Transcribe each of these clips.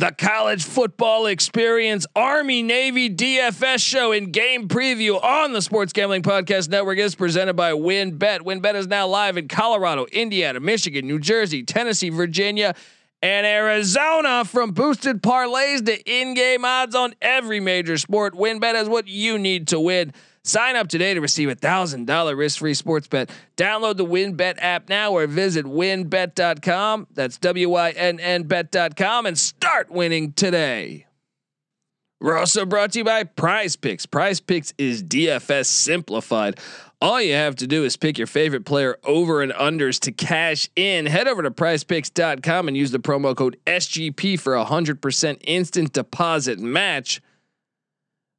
The college football experience, Army Navy DFS show and game preview on the Sports Gambling Podcast Network is presented by WynnBET. WynnBET is now live in Colorado, Indiana, Michigan, New Jersey, Tennessee, Virginia, and Arizona. From boosted parlays to in-game odds on every major sport, WynnBET is what you need to win. Sign up today to receive a thousand dollar risk free sports bet. Download the WynnBET app now or visit wynnbet.com. That's W Y N N bet.com and start winning today. We're also brought to you by Prize Picks. Prize Picks is DFS simplified. All you have to do is pick your favorite player over and unders to cash in. Head over to prizepicks.com and use the promo code SGP for a 100% instant deposit match.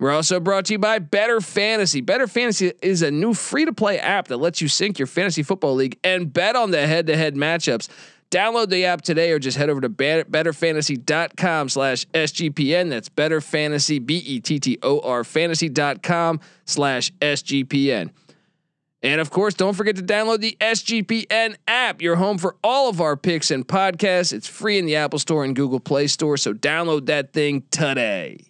We're also brought to you by Bettor Fantasy. Bettor Fantasy is a new free to play app that lets you sync your fantasy football league and bet on the head to head matchups. Download the app today or just head over to bettorfantasy.com slash SGPN. That's better fantasy, B E T T O R fantasy.com slash SGPN. And of course, don't forget to download the SGPN app, your home for all of our picks and podcasts. It's free in the Apple Store and Google Play Store. So download that thing today.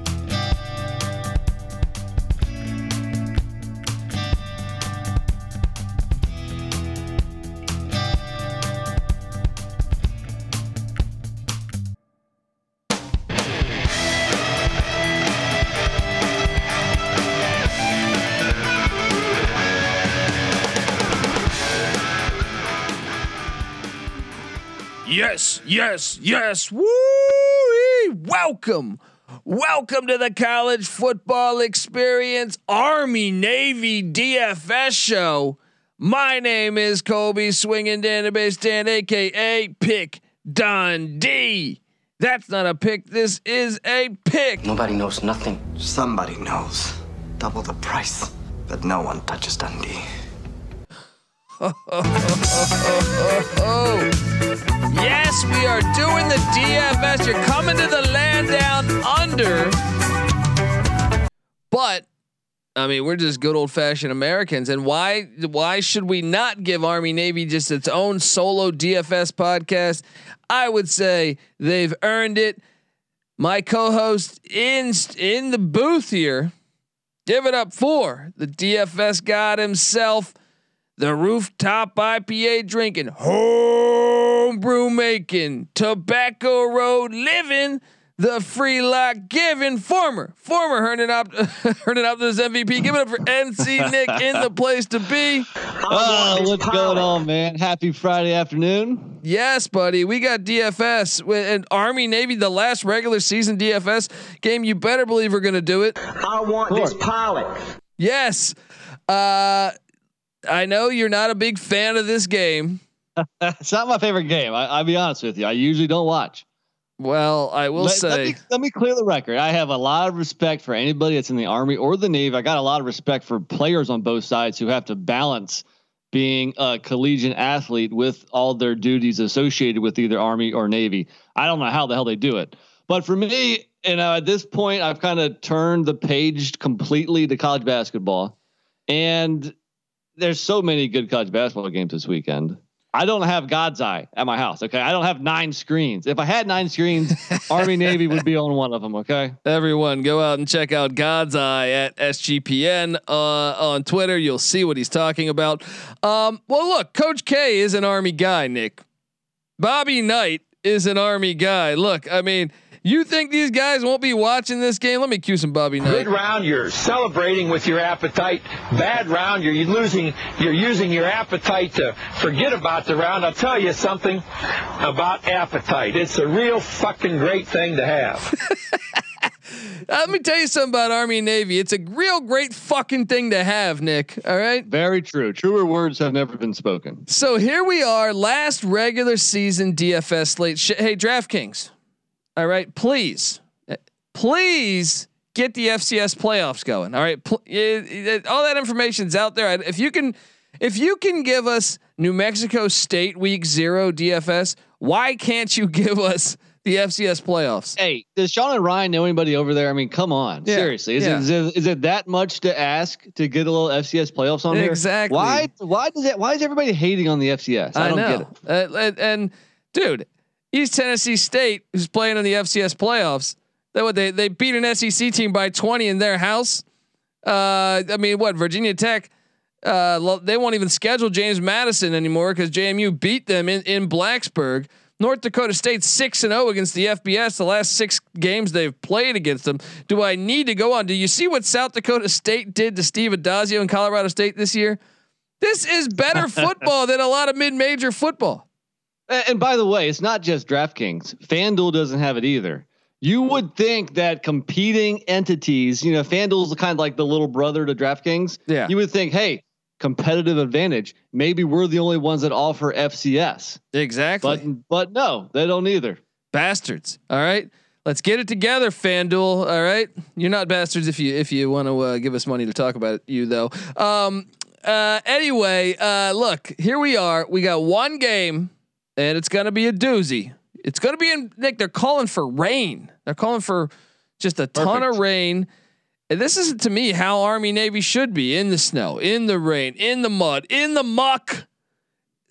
Yes, yes, yes. Woo! Welcome. Welcome to the college football experience Army Navy DFS show. My name is Colby Swinging Database Dan, aka Pick Dundee. That's not a pick. This is a pick. Nobody knows nothing. Somebody knows. Double the price, but no one touches Dundee. Are doing the DFS. You're coming to the land down under. But I mean, we're just good old fashioned Americans. And why why should we not give Army Navy just its own solo DFS podcast? I would say they've earned it. My co-host in in the booth here, give it up for the DFS god himself the rooftop IPA drinking, homebrew making, tobacco road living, the free lock giving, former, former Herndon up, Herndon Optimus MVP. Give it up for NC Nick in the place to be. Oh, what's going on, man? Happy Friday afternoon. Yes, buddy. We got DFS and Army Navy, the last regular season DFS game. You better believe we're going to do it. I want this pilot. Yes. Uh, I know you're not a big fan of this game. it's not my favorite game. I, will be honest with you. I usually don't watch. Well, I will let, say. Let me, let me, clear the record. I have a lot of respect for anybody that's in the Army or the Navy. I got a lot of respect for players on both sides who have to balance being a collegiate athlete with all their duties associated with either Army or Navy. I don't know how the hell they do it. But for me, you know, at this point, I've kind of turned the page completely to college basketball. And there's so many good college basketball games this weekend. I don't have God's eye at my house. Okay, I don't have nine screens. If I had nine screens, Army Navy would be on one of them. Okay, everyone, go out and check out God's Eye at SGPN uh, on Twitter. You'll see what he's talking about. Um, well, look, Coach K is an Army guy. Nick, Bobby Knight is an Army guy. Look, I mean you think these guys won't be watching this game? Let me cue some Bobby Knight. Good round, you're celebrating with your appetite. Bad round, you're losing. You're using your appetite to forget about the round. I'll tell you something about appetite. It's a real fucking great thing to have. Uh, let me tell you something about Army and Navy. It's a real great fucking thing to have, Nick. All right. Very true. Truer words have never been spoken. So here we are, last regular season DFS slate. Sh- hey, DraftKings. All right, please, uh, please get the FCS playoffs going. All right, Pl- it, it, all that information's out there. If you can, if you can give us New Mexico State Week Zero DFS, why can't you give us? the FCS playoffs. Hey, does Sean and Ryan know anybody over there? I mean, come on, yeah. seriously, is, yeah. it, is, it, is it that much to ask to get a little FCS playoffs on here? Exactly. Why? Why does it? Why is everybody hating on the FCS? I, I don't know. get it. Uh, and, and dude, East Tennessee State, who's playing in the FCS playoffs, that what they they beat an SEC team by twenty in their house. Uh, I mean, what Virginia Tech? Uh, they won't even schedule James Madison anymore because JMU beat them in in Blacksburg. North Dakota State six and zero oh against the FBS. The last six games they've played against them. Do I need to go on? Do you see what South Dakota State did to Steve Addazio in Colorado State this year? This is better football than a lot of mid-major football. And by the way, it's not just DraftKings. FanDuel doesn't have it either. You would think that competing entities, you know, FanDuel's kind of like the little brother to DraftKings. Yeah. You would think, hey, competitive advantage. Maybe we're the only ones that offer FCS. Exactly. But but no, they don't either. Bastards. All right. Let's get it together, FanDuel. All right. You're not bastards if you if you want to uh, give us money to talk about you though. Um uh anyway, uh look, here we are. We got one game and it's going to be a doozy. It's going to be in Nick they're calling for rain. They're calling for just a ton of rain. And this is to me how Army Navy should be in the snow, in the rain, in the mud, in the muck.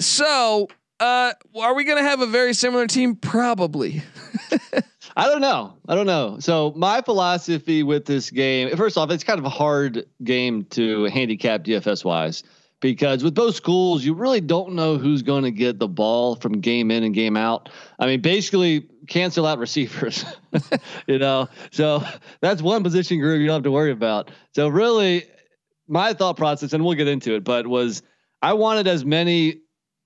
So, uh, are we going to have a very similar team? Probably. I don't know. I don't know. So my philosophy with this game, first off, it's kind of a hard game to handicap DFS wise because with both schools, you really don't know who's going to get the ball from game in and game out. I mean, basically cancel out receivers, you know. So that's one position group you don't have to worry about. So really, my thought process, and we'll get into it, but was I wanted as many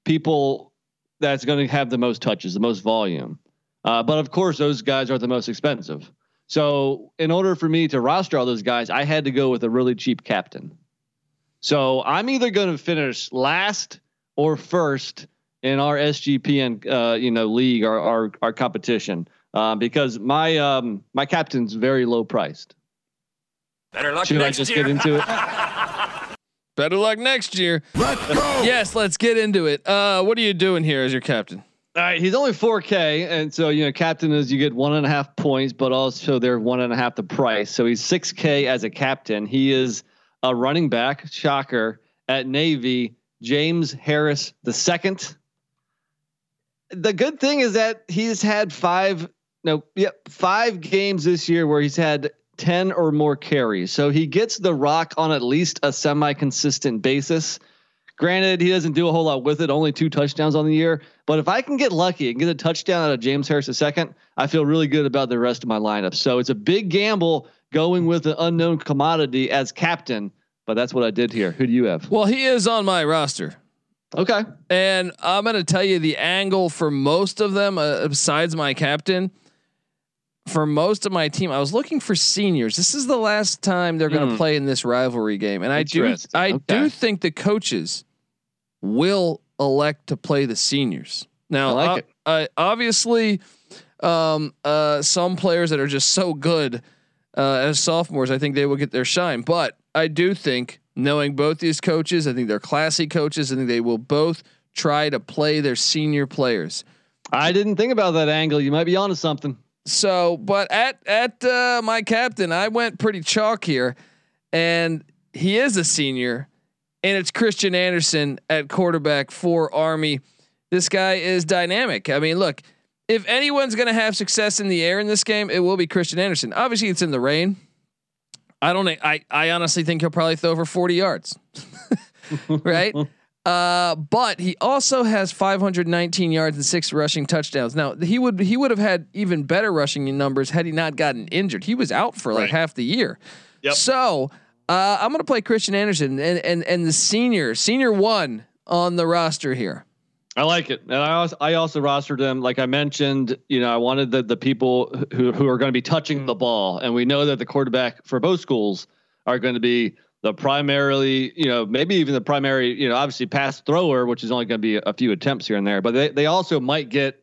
people that's going to have the most touches, the most volume. Uh, but of course, those guys are the most expensive. So in order for me to roster all those guys, I had to go with a really cheap captain. So I'm either going to finish last or first in our SGPN, uh, you know, league, our our, our competition, uh, because my um, my captain's very low priced. Better luck Should next I just year. get into it? Better luck next year. Let's go. Yes, let's get into it. Uh, what are you doing here as your captain? All right, he's only 4K, and so you know, captain is you get one and a half points, but also they're one and a half the price. So he's 6K as a captain. He is a running back, shocker, at Navy, James Harris the second. The good thing is that he's had five, no, yep, five games this year where he's had 10 or more carries. So he gets the rock on at least a semi consistent basis. Granted, he doesn't do a whole lot with it, only two touchdowns on the year. But if I can get lucky and get a touchdown out of James Harris second, I feel really good about the rest of my lineup. So it's a big gamble going with an unknown commodity as captain, but that's what I did here. Who do you have? Well, he is on my roster. Okay. And I'm going to tell you the angle for most of them, uh, besides my captain. For most of my team, I was looking for seniors. This is the last time they're going to mm. play in this rivalry game, and I do, I okay. do think the coaches will elect to play the seniors. Now, I like uh, obviously, um, uh, some players that are just so good uh, as sophomores, I think they will get their shine. But I do think, knowing both these coaches, I think they're classy coaches. I think they will both try to play their senior players. I didn't think about that angle. You might be onto something. So, but at at uh, my captain, I went pretty chalk here, and he is a senior, and it's Christian Anderson at quarterback for Army. This guy is dynamic. I mean, look, if anyone's going to have success in the air in this game, it will be Christian Anderson. Obviously, it's in the rain. I don't. I I honestly think he'll probably throw over forty yards, right? Uh, but he also has 519 yards and six rushing touchdowns. Now he would he would have had even better rushing numbers had he not gotten injured. He was out for like right. half the year. Yep. So uh, I'm going to play Christian Anderson and and and the senior senior one on the roster here. I like it, and I also I also rostered him. Like I mentioned, you know, I wanted the the people who who are going to be touching the ball, and we know that the quarterback for both schools are going to be the primarily, you know, maybe even the primary, you know, obviously pass thrower, which is only going to be a few attempts here and there, but they they also might get,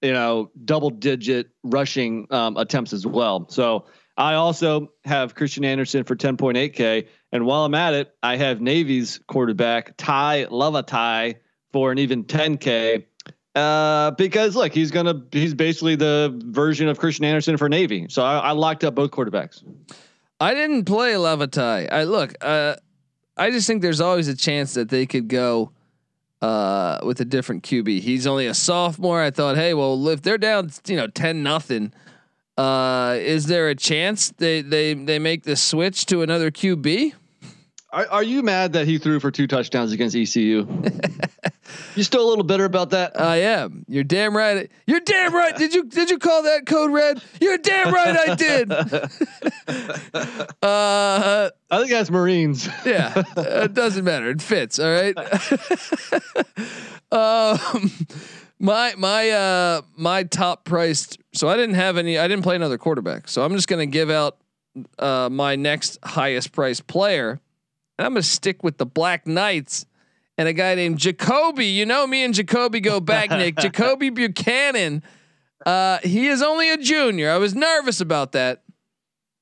you know, double digit rushing um, attempts as well. So I also have Christian Anderson for 10.8K. And while I'm at it, I have Navy's quarterback, Tai Lavatai, for an even 10K. Uh, because look, he's gonna he's basically the version of Christian Anderson for Navy. So I, I locked up both quarterbacks. I didn't play Lavatai. I look, uh, I just think there's always a chance that they could go uh, with a different QB. He's only a sophomore. I thought, hey, well, if they're down, you know, ten nothing, uh, is there a chance they they they make the switch to another QB? Are, are you mad that he threw for two touchdowns against ECU? you still a little bitter about that? I am. You're damn right. You're damn right. Did you did you call that code red? You're damn right. I did. uh, I think that's Marines. yeah, it doesn't matter. It fits. All right. um, my my uh my top priced. So I didn't have any. I didn't play another quarterback. So I'm just gonna give out uh my next highest priced player. And I'm gonna stick with the Black Knights and a guy named Jakobi. You know me and Jakobi go back, Nick. Jakobi Buchanan. Uh, he is only a junior. I was nervous about that,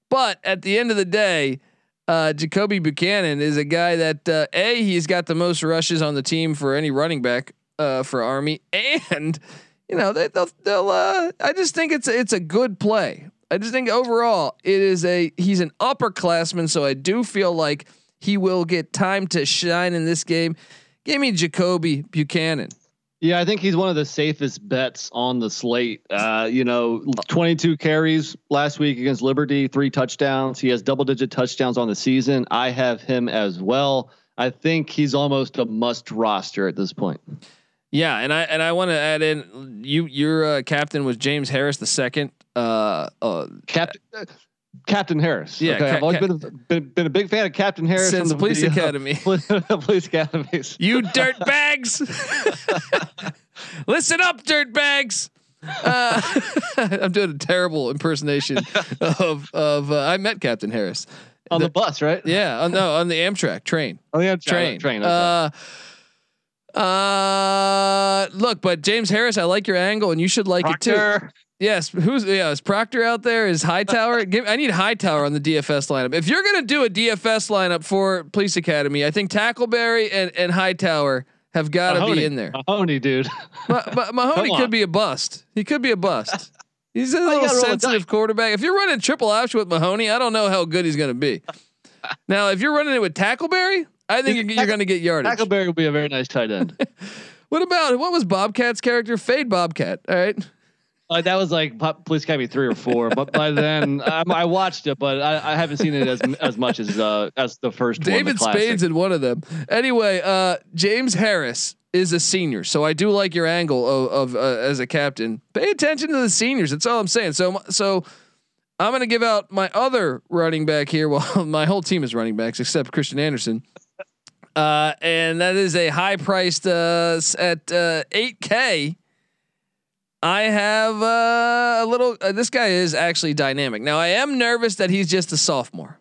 but at the end of the day, uh, Jakobi Buchanan is a guy that uh, a he's got the most rushes on the team for any running back uh, for Army, and you know they, they'll they'll. Uh, I just think it's it's a good play. I just think overall it is a he's an upperclassman, so I do feel like he will get time to shine in this game. Give me Jakobi Buchanan. Yeah, I think he's one of the safest bets on the slate. Uh, you know, 22 carries last week against Liberty, three touchdowns. He has double digit touchdowns on the season. I have him as well. I think he's almost a must roster at this point. Yeah, and I and I want to add in you your uh, captain was James Harris the second. Uh, uh, Captain Captain Harris. Yeah, okay. Ca- I've always Ca- been, a, been been a big fan of Captain Harris Since from Police Academy. police academies. You dirt bags. Listen up, dirt bags. Uh, I'm doing a terrible impersonation of of. Uh, I met Captain Harris on the, bus, right? Yeah, on, no, on the Amtrak train. Oh yeah, Train. train. okay. Uh, uh, look, but James Harris, I like your angle, and you should like it too. Yes, who's yeah? Is Proctor out there? Is Hightower? Give, I need Hightower on the DFS lineup. If you're gonna do a DFS lineup for Police Academy, I think Tackleberry and and Hightower have got to be in there. Mahoney, dude. Ma- Ma- Mahoney could be a bust. He could be a bust. He's a little gotta roll the sensitive quarterback. If you're running triple option with Mahoney, I don't know how good he's going to be. now, if you're running it with Tackleberry, I think you're, you're going to get yardage. Tackleberry will be a very nice tight end. What about what was Bobcat's character? Fade Bobcat. All right. Uh, that was like po- Police Academy three or four, but by then um, I watched it, but I, I haven't seen it as as much as uh, as the first one. the David. Spade's in one of them. Anyway, uh, James Harris is a senior, so I do like your angle of, of uh, as a captain. Pay attention to the seniors. That's all I'm saying. So so I'm gonna give out my other running back here. Well, my whole team is running backs except Christian Anderson. Uh, and that is a high priced uh, at uh, 8K. I have uh, a little. Uh, this guy is actually dynamic. Now I am nervous that he's just a sophomore,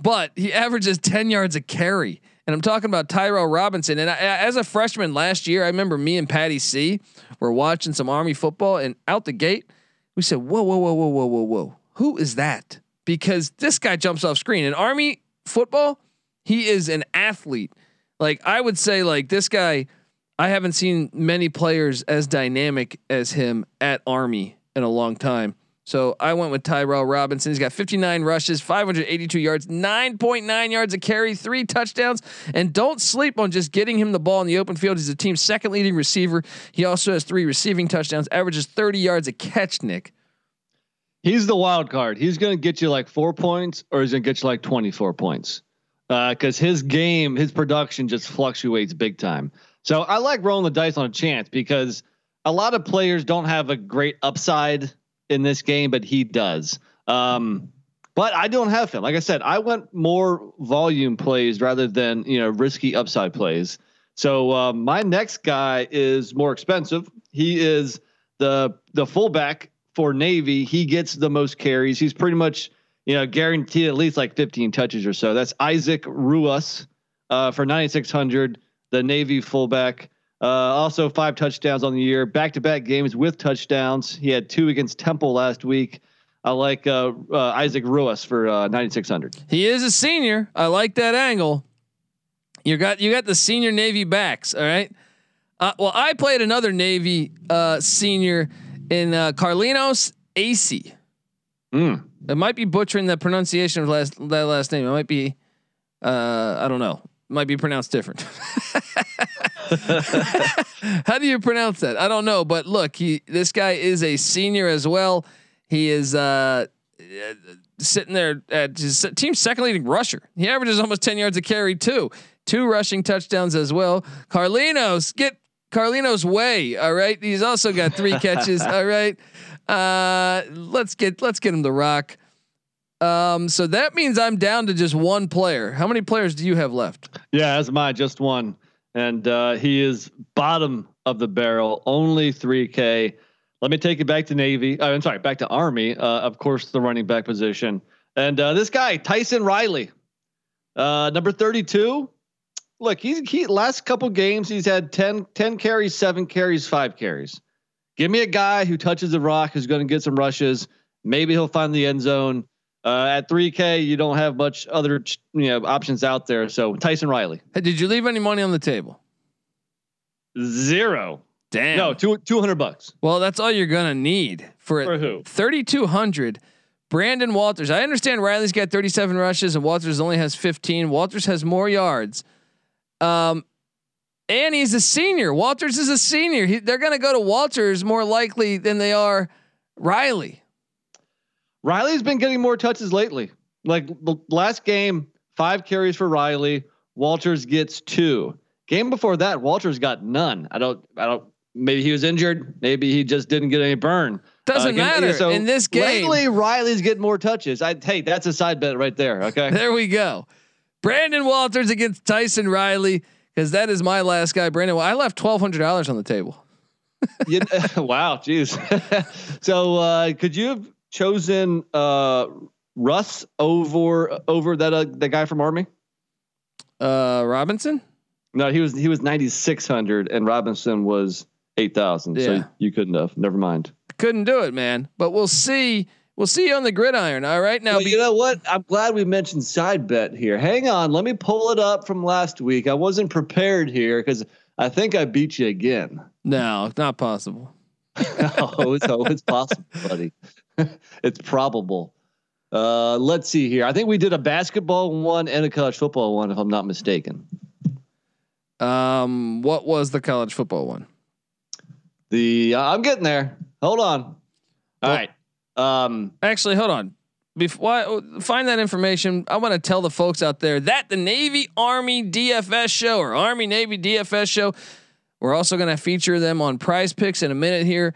but he averages 10 yards a carry. And I'm talking about Tyrell Robinson. And I, as a freshman last year, I remember me and Patty C were watching some Army football, and out the gate, we said, "Whoa, whoa, whoa, whoa, whoa, whoa, whoa! Who is that?" Because this guy jumps off screen. In Army football, he is an athlete. Like I would say, like this guy, I haven't seen many players as dynamic as him at Army in a long time. So I went with Tyrell Robinson. He's got 59 rushes, 582 yards, 9.9 yards a carry, three touchdowns. And don't sleep on just getting him the ball in the open field. He's the team's second leading receiver. He also has three receiving touchdowns, averages 30 yards a catch, Nick. He's the wild card. He's going to get you like four points, or he's going to get you like twenty four points, uh, because his game, his production just fluctuates big time. So I like rolling the dice on a chance because a lot of players don't have a great upside in this game, but he does. Um, but I don't have him. Like I said, I went more volume plays rather than you know risky upside plays. So uh, my next guy is more expensive. He is the the fullback for Navy. He gets the most carries. He's pretty much you know guaranteed at least like 15 touches or so. That's Isaac Ruoss uh, for 9600, the Navy fullback. Uh, also five touchdowns on the year, back to back games with touchdowns. He had two against Temple last week. I like uh, uh, Isaac Ruoss for uh, 9600. He is a senior. I like that angle. You got you got the senior Navy backs. All right. Uh, well, I played another Navy uh, senior in uh, Carlinos Acie. Mm. It might be butchering the pronunciation of last that last name. It might be, uh, I don't know. Might be pronounced different. How do you pronounce that? I don't know. But look, he this guy is a senior as well. He is uh, sitting there at his team's second leading rusher. He averages almost ten yards a carry too. Two rushing touchdowns as well. Carlinos, get Carlinos way. All right. He's also got three catches. All right. Uh, let's get let's get him the rock. Um, so that means I'm down to just one player. How many players do you have left? Yeah, that's my just one. And uh, he is bottom of the barrel, only 3K. Let me take it back to Navy. Uh, I'm sorry, back to Army. Uh, of course, the running back position. And uh, this guy, Tyson Riley, uh, number 32. Look, he's he last couple games he's had 10, 10 carries, seven carries, five carries. Give me a guy who touches the rock, who's going to get some rushes. Maybe he'll find the end zone. Uh, at 3K, you don't have much other you know options out there. So Tyson Riley, Hey, did you leave any money on the table? zero. Damn. No, two two hundred bucks Well, that's all you're gonna need for for who? Thirty two hundred. Brandon Walters. I understand Riley's got 37 rushes and Walters only has 15. Walters has more yards. Um, and he's a senior. Walters is a senior. He, they're going to go to Walters more likely than they are Riley. Riley's been getting more touches lately. Like the last game, five carries for Riley. Walters gets two. Game before that, Walters got none. I don't. I don't. Maybe he was injured. Maybe he just didn't get any burn. Doesn't Uh, game- matter so in this game. Lately, Riley's getting more touches. I hey, that's a side bet right there. Okay. There we go. Brandon Walters against Tyson Riley because that is my last guy. Brandon, I left twelve hundred dollars on the table. you, wow, jeez. so uh, could you have chosen uh, Russ over over that uh, the guy from Army? Uh, Robinson. No, he was he was ninety six hundred, and Robinson was eight thousand. Yeah. So you couldn't have. Never mind. Couldn't do it, man. But we'll see. We'll see you on the gridiron. All right. Now, Well, be, you know what? I'm glad we mentioned side bet here. Hang on, let me pull it up from last week. I wasn't prepared here because I think I beat you again. no, it's not possible. oh, it's, oh, it's possible, buddy. it's probable. Uh, let's see here. I think we did a basketball one and a college football one, if I'm not mistaken. Um, what was the college football one? The uh, I'm getting there. Hold on. All Well- right. Um, Actually, hold on. Before find that information, I want to tell the folks out there that the Navy Army DFS show or Army Navy DFS show, we're also going to feature them on Prize Picks in a minute here.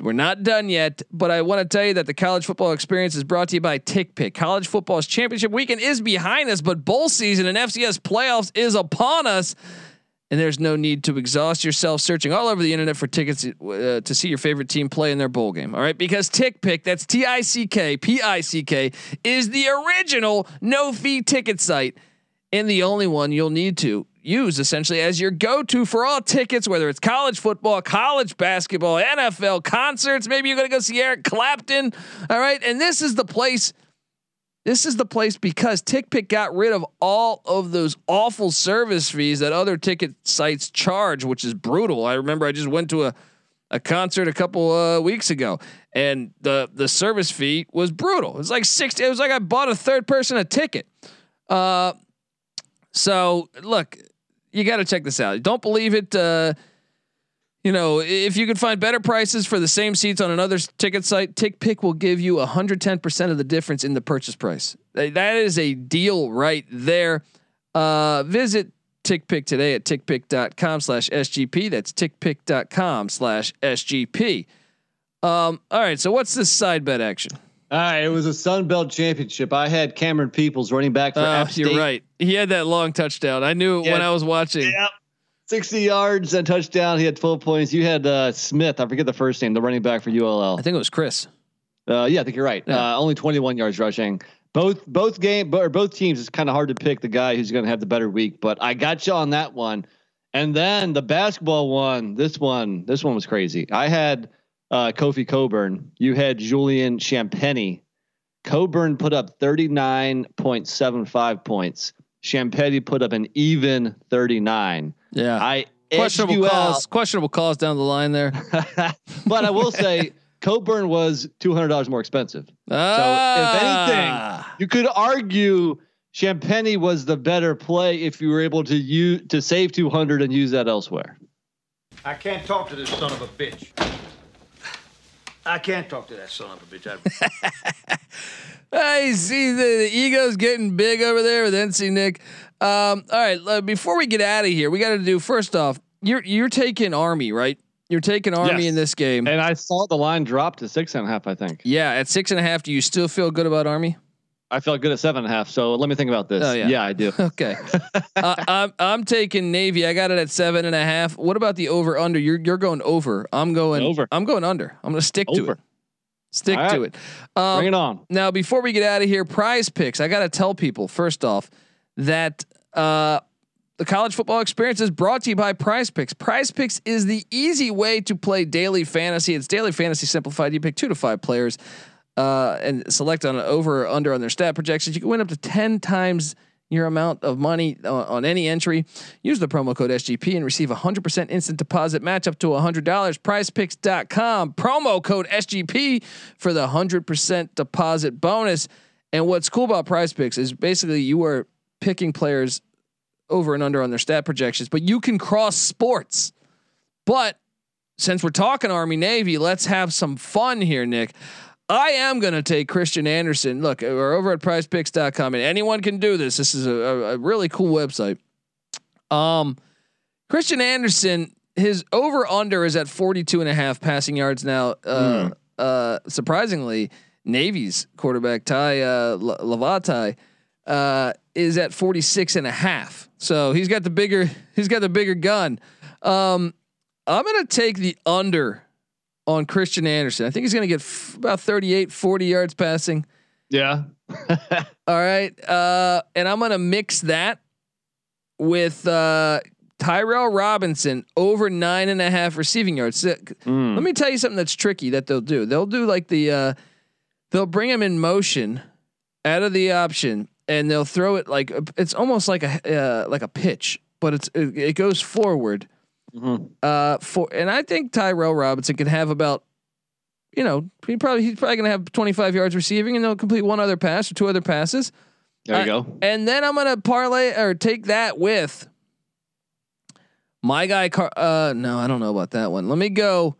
We're not done yet, but I want to tell you that the college football experience is brought to you by TickPick. College football's championship weekend is behind us, but bowl season and FCS playoffs is upon us. And there's no need to exhaust yourself searching all over the internet for tickets uh, to see your favorite team play in their bowl game. All right, because TickPick, that's T I C K P I C K, is the original no fee ticket site and the only one you'll need to use essentially as your go to for all tickets, whether it's college football, college basketball, NFL, concerts. Maybe you're going to go see Eric Clapton. All right, and this is the place. This is the place because TickPick got rid of all of those awful service fees that other ticket sites charge, which is brutal. I remember I just went to a a concert a couple uh, weeks ago, and the the service fee was brutal. It was like sixty. It was like I bought a third person a ticket. Uh, so look, you got to check this out. Don't believe it. Uh, you know, if you can find better prices for the same seats on another ticket site, TickPick will give you 110% of the difference in the purchase price. That is a deal right there. Uh, visit TickPick today at tickpick.com slash SGP. That's tickpick.com slash SGP. Um, all right. So what's this side bet action? All right. It was a Sun Belt championship. I had Cameron Peoples running back for Uh, App State. you're right. He had that long touchdown. I knew it when I was watching. Yep. 60 yards and touchdown. He had 12 points. You had uh, Smith. I forget the first name, the running back for ULL. I think it was Chris. Uh, yeah, I think you're right. Yeah. Uh, only 21 yards rushing. Both both game, or both teams. It's kind of hard to pick the guy who's going to have the better week. But I got you on that one. And then the basketball one. This one, this one was crazy. I had uh, Kofi Cockburn. You had Julian Champagnie. Cockburn put up 39.75 points. Champagnie put up an even 39. Yeah. I questionable calls. out. Questionable calls down the line there. but I will say Cockburn was two hundred dollars more expensive. ah, So if anything, You could argue Champagnie was the better play if you were able to use to save two hundred and use that elsewhere. I can't talk to this son of a bitch. I can't talk to that son of a bitch. I, I see the, the ego's getting big over there with NC Nick. Um, all right, uh, before we get out of here, we got to do first off. You're you're taking Army, right? You're taking Army Yes. in this game. And I saw the line drop to six and a half. I think yeah, at six and a half. Do you still feel good about Army? I felt good at seven and a half. So let me think about this. Oh, yeah. yeah, I do. Okay, uh, I'm I'm taking Navy. I got it at seven and a half. What about the over under? You're you're going over. I'm going Over. I'm going under. I'm going to stick to it. Stick All to it. Um, Bring it on. Now, before we get out of here, prize picks. I got to tell people first off that uh, the college football experience is brought to you by Prize Picks. Prize Picks is the easy way to play daily fantasy. It's daily fantasy simplified. You pick two to five players uh, and select on an over or under on their stat projections. You can win up to 10 times your amount of money on, on any entry. Use the promo code SGP and receive a 100% instant deposit match up to $100. PrizePicks.com. Promo code SGP for the 100% deposit bonus. And what's cool about Prize Picks is basically you are picking players over and under on their stat projections, but you can cross sports. But since we're talking Army Navy, let's have some fun here, Nick. I am going to take Christian Anderson. Look, we're over at prizepicks.com and anyone can do this. This is a, a, really cool website. Um, Christian Anderson, his over under is at 42 and a half passing yards now. Uh, uh, surprisingly, Navy's quarterback Tai uh, Lavatai uh, is at 46 and a half. So he's got the bigger he's got the bigger gun. Um, I'm going to take the under on Christian Anderson. I think he's going to get f- about 38 40 yards passing. Yeah. All right. Uh, and I'm going to mix that with uh, Tyrell Robinson over nine and a half receiving yards. So, Mm. Let me tell you something that's tricky that they'll do. They'll do like the uh, they'll bring him in motion out of the option and they'll throw it like it's almost like a uh, like a pitch, but it's it, it goes forward. Mhm. Uh, for and I think Tyrell Robinson can have about you know he probably he's probably gonna have 25 yards receiving and they'll complete one other pass or two other passes. There you I- go. And then I'm gonna parlay or take that with my guy. Car- uh, no, I don't know about that one. Let me go.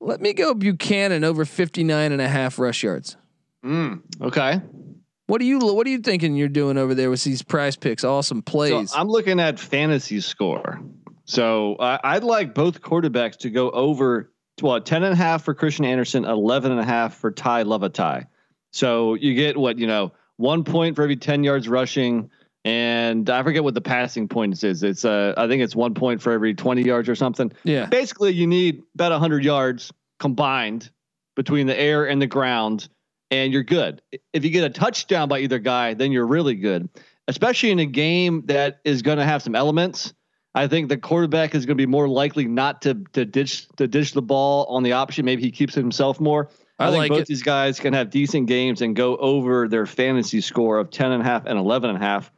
Let me go Buchanan over 59 and a half rush yards. Mm. Okay. What are you What are you thinking you're doing over there with these prize picks? Awesome So plays. I'm looking at fantasy score. So uh, I'd like both quarterbacks to go over well, 10 and a half for Christian Anderson, 11 and a half for Tai Lavatai. So you get what, you know, one point for every 10 yards rushing. And I forget what the passing points is. It's uh, I think it's one point for every 20 yards or something. yeah. Basically, you need about 100 yards combined between the air and the ground, and you're good. If you get a touchdown by either guy, then you're really good. Especially in a game that is going to have some elements. I think the quarterback is going to be more likely not to to ditch to ditch the ball on the option. Maybe he keeps it himself more. I I, think like both it. these guys can have decent games and go over their fantasy score of 10 and a half and 11 and a half.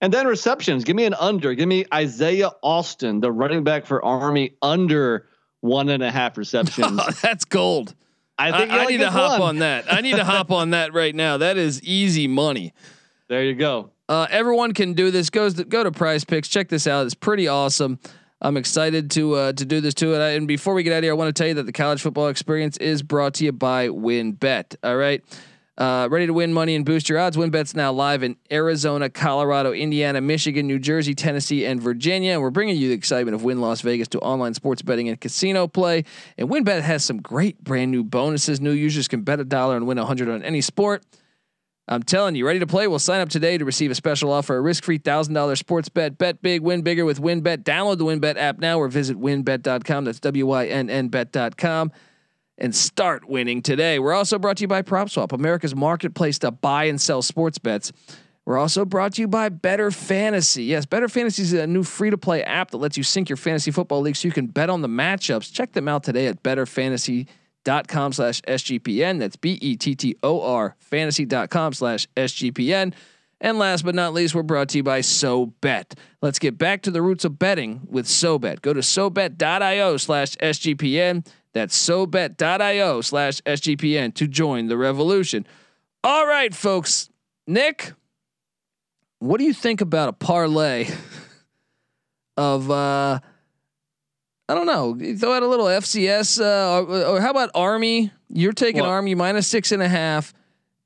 And then receptions. Give me an under. Give me Isaiah Austin, the running back for Army, under one and a half receptions. That's gold. I I, think I you'll need to hop one. on that. I need to hop on that right now. That is easy money. There you go. Uh, everyone can do this. Goes to, go to Prize Picks. Check this out. It's pretty awesome. I'm excited to uh, to do this to it. And before we get out of here, I want to tell you that the college football experience is brought to you by WynnBET. All right. Uh, ready to win money and boost your odds? WynnBET's now live in Arizona, Colorado, Indiana, Michigan, New Jersey, Tennessee, and Virginia. And we're bringing you the excitement of Wynn Las Vegas to online sports betting and casino play. And WynnBET has some great brand new bonuses. New users can bet a dollar and win a hundred on any sport. I'm telling you, ready to play? We'll sign up today to receive a special offer, a risk-free thousand dollar sports bet. Bet big, win bigger with WynnBET. Download the WynnBET app now or visit wynnbet.com. That's W-Y-N-N bet.com and start winning today. We're also brought to you by PropSwap, America's marketplace to buy and sell sports bets. We're also brought to you by Bettor Fantasy. Yes, Bettor Fantasy is a new free to play app that lets you sync your fantasy football league so you can bet on the matchups. Check them out today at bettorfantasy.com slash SGPN. That's B E T T O R fantasy dot com slash SGPN. And last but not least, we're brought to you by SoBet. Let's get back to the roots of betting with SoBet. Go to so SoBet.io slash SGPN. That's SoBet.io slash SGPN to join the revolution. All right, folks. Nick, what do you think about a parlay of uh I don't know. Throw out a little FCS uh, or, or how about Army? You're taking What? Army minus six and a half.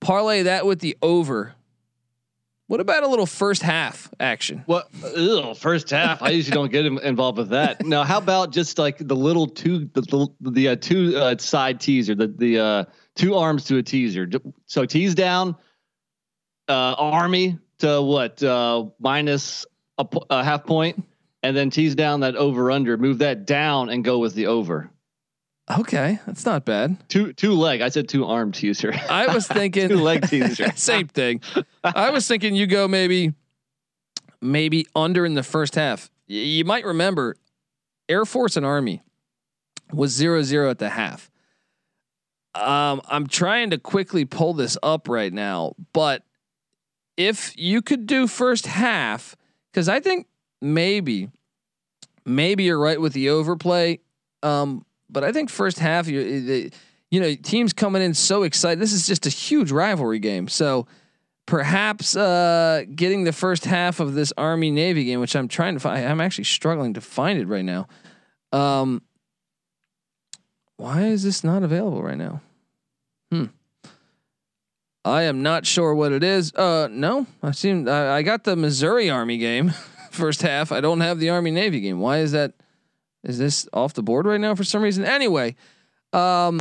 Parlay that with the over. What about a little first half action? What? Ew, first half. I usually don't get involved with that. Now, how about just like the little two, the the, the uh, two uh, side teaser, the the uh, two arms to a teaser. So tease down, uh, army to what uh, minus a, a half point, and then tease down that over under. Move that down and go with the over. Okay, that's not bad. Two two leg. I said two arm teaser. I was thinking two leg teaser. Same thing. I was thinking you go maybe, maybe under in the first half. Y- you might remember, Air Force and Army was zero zero at the half. Um, I'm trying to quickly pull this up right now, but if you could do first half, because I think maybe, maybe you're right with the overplay. Um, but I think first half you you know teams coming in so excited. This is just a huge rivalry game, so perhaps uh, getting the first half of this Army Navy game, which I'm trying to find. I'm actually struggling to find it right now. Um, why is this not available right now? Hmm. I am not sure what it is. Uh, no, I seen I, I got the Missouri Army game first half. I don't have the Army Navy game. Why is that? Is this off the board right now for some reason? Anyway, um,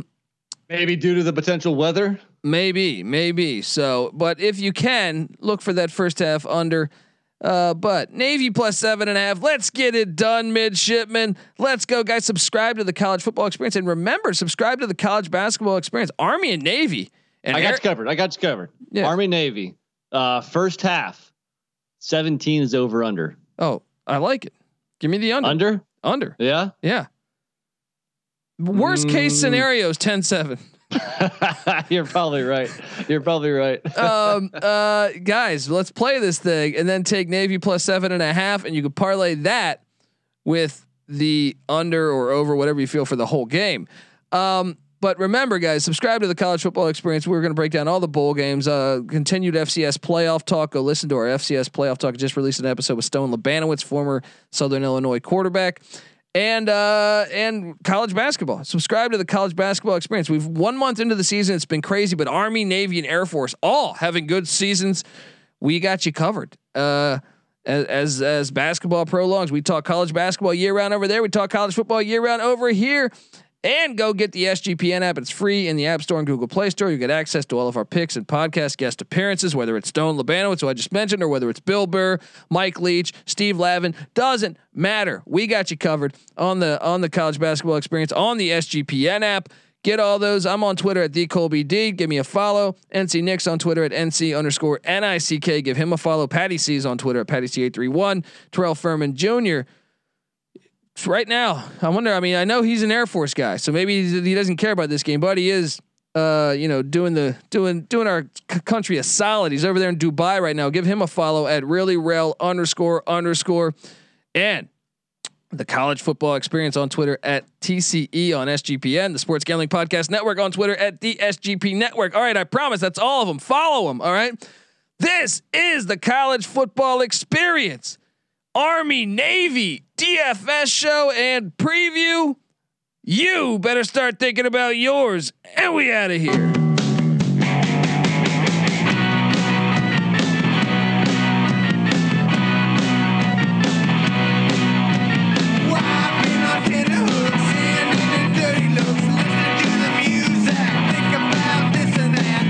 Maybe due to the potential weather. maybe, maybe. So, but if you can look for that first half under. Uh, but Navy plus seven and a half. Let's get it done, midshipmen. Let's go, guys. Subscribe to the college football experience, and remember, subscribe to the college basketball experience. Army and Navy. And I got Air- you covered. I got you covered. Yeah. Army Navy. Uh, first half, seventeen is over under. Oh, I like it. Give me the under. Under. Under. Yeah. Yeah. Worst case Mm. scenario is 10-7. You're probably right. You're probably right. um, uh, guys, let's play this thing and then take Navy plus seven and a half, and you could parlay that with the under or over, whatever you feel for the whole game. Um, but remember, guys, subscribe to the college football experience. We're going to break down all the bowl games, uh, continued FCS playoff talk. Go listen to our FCS playoff talk. Just released an episode with Stone Labanowitz, former Southern Illinois quarterback and uh and college basketball. Subscribe to the college basketball experience. We've one month into the season. It's been crazy, but Army, Navy, and Air Force all having good seasons. We got you covered. Uh as as, as basketball prolongs, we talk college basketball year round over there. We talk college football year round over here. And go get the SGPN app. It's free in the App Store and Google Play Store. You get access to all of our picks and podcast guest appearances, whether it's Stone Labanowitz, who I just mentioned, or whether it's Bill Burr, Mike Leach, Steve Lavin. Doesn't matter. We got you covered on the on the college basketball experience on the SGPN app. Get all those. I'm on Twitter at the Colby D. Give me a follow. NC Nick's on Twitter at NC underscore NICK. Give him a follow. Patty C's on Twitter at Patty C831. Terrell Furman Jr right now, I wonder. I mean, I know he's an Air Force guy, so maybe he doesn't care about this game, but he is, uh, you know, doing the doing doing our c- country a solid. He's over there in Dubai right now. Give him a follow at really rail underscore underscore, and the college football experience on Twitter at TCE on SGPN, the Sports Gambling Podcast Network on Twitter at the SGP Network. All right, I promise that's all of them. Follow them. All right. This is the college football experience. Army, Navy, DFS show and preview. You better start thinking about yours. And we out of here.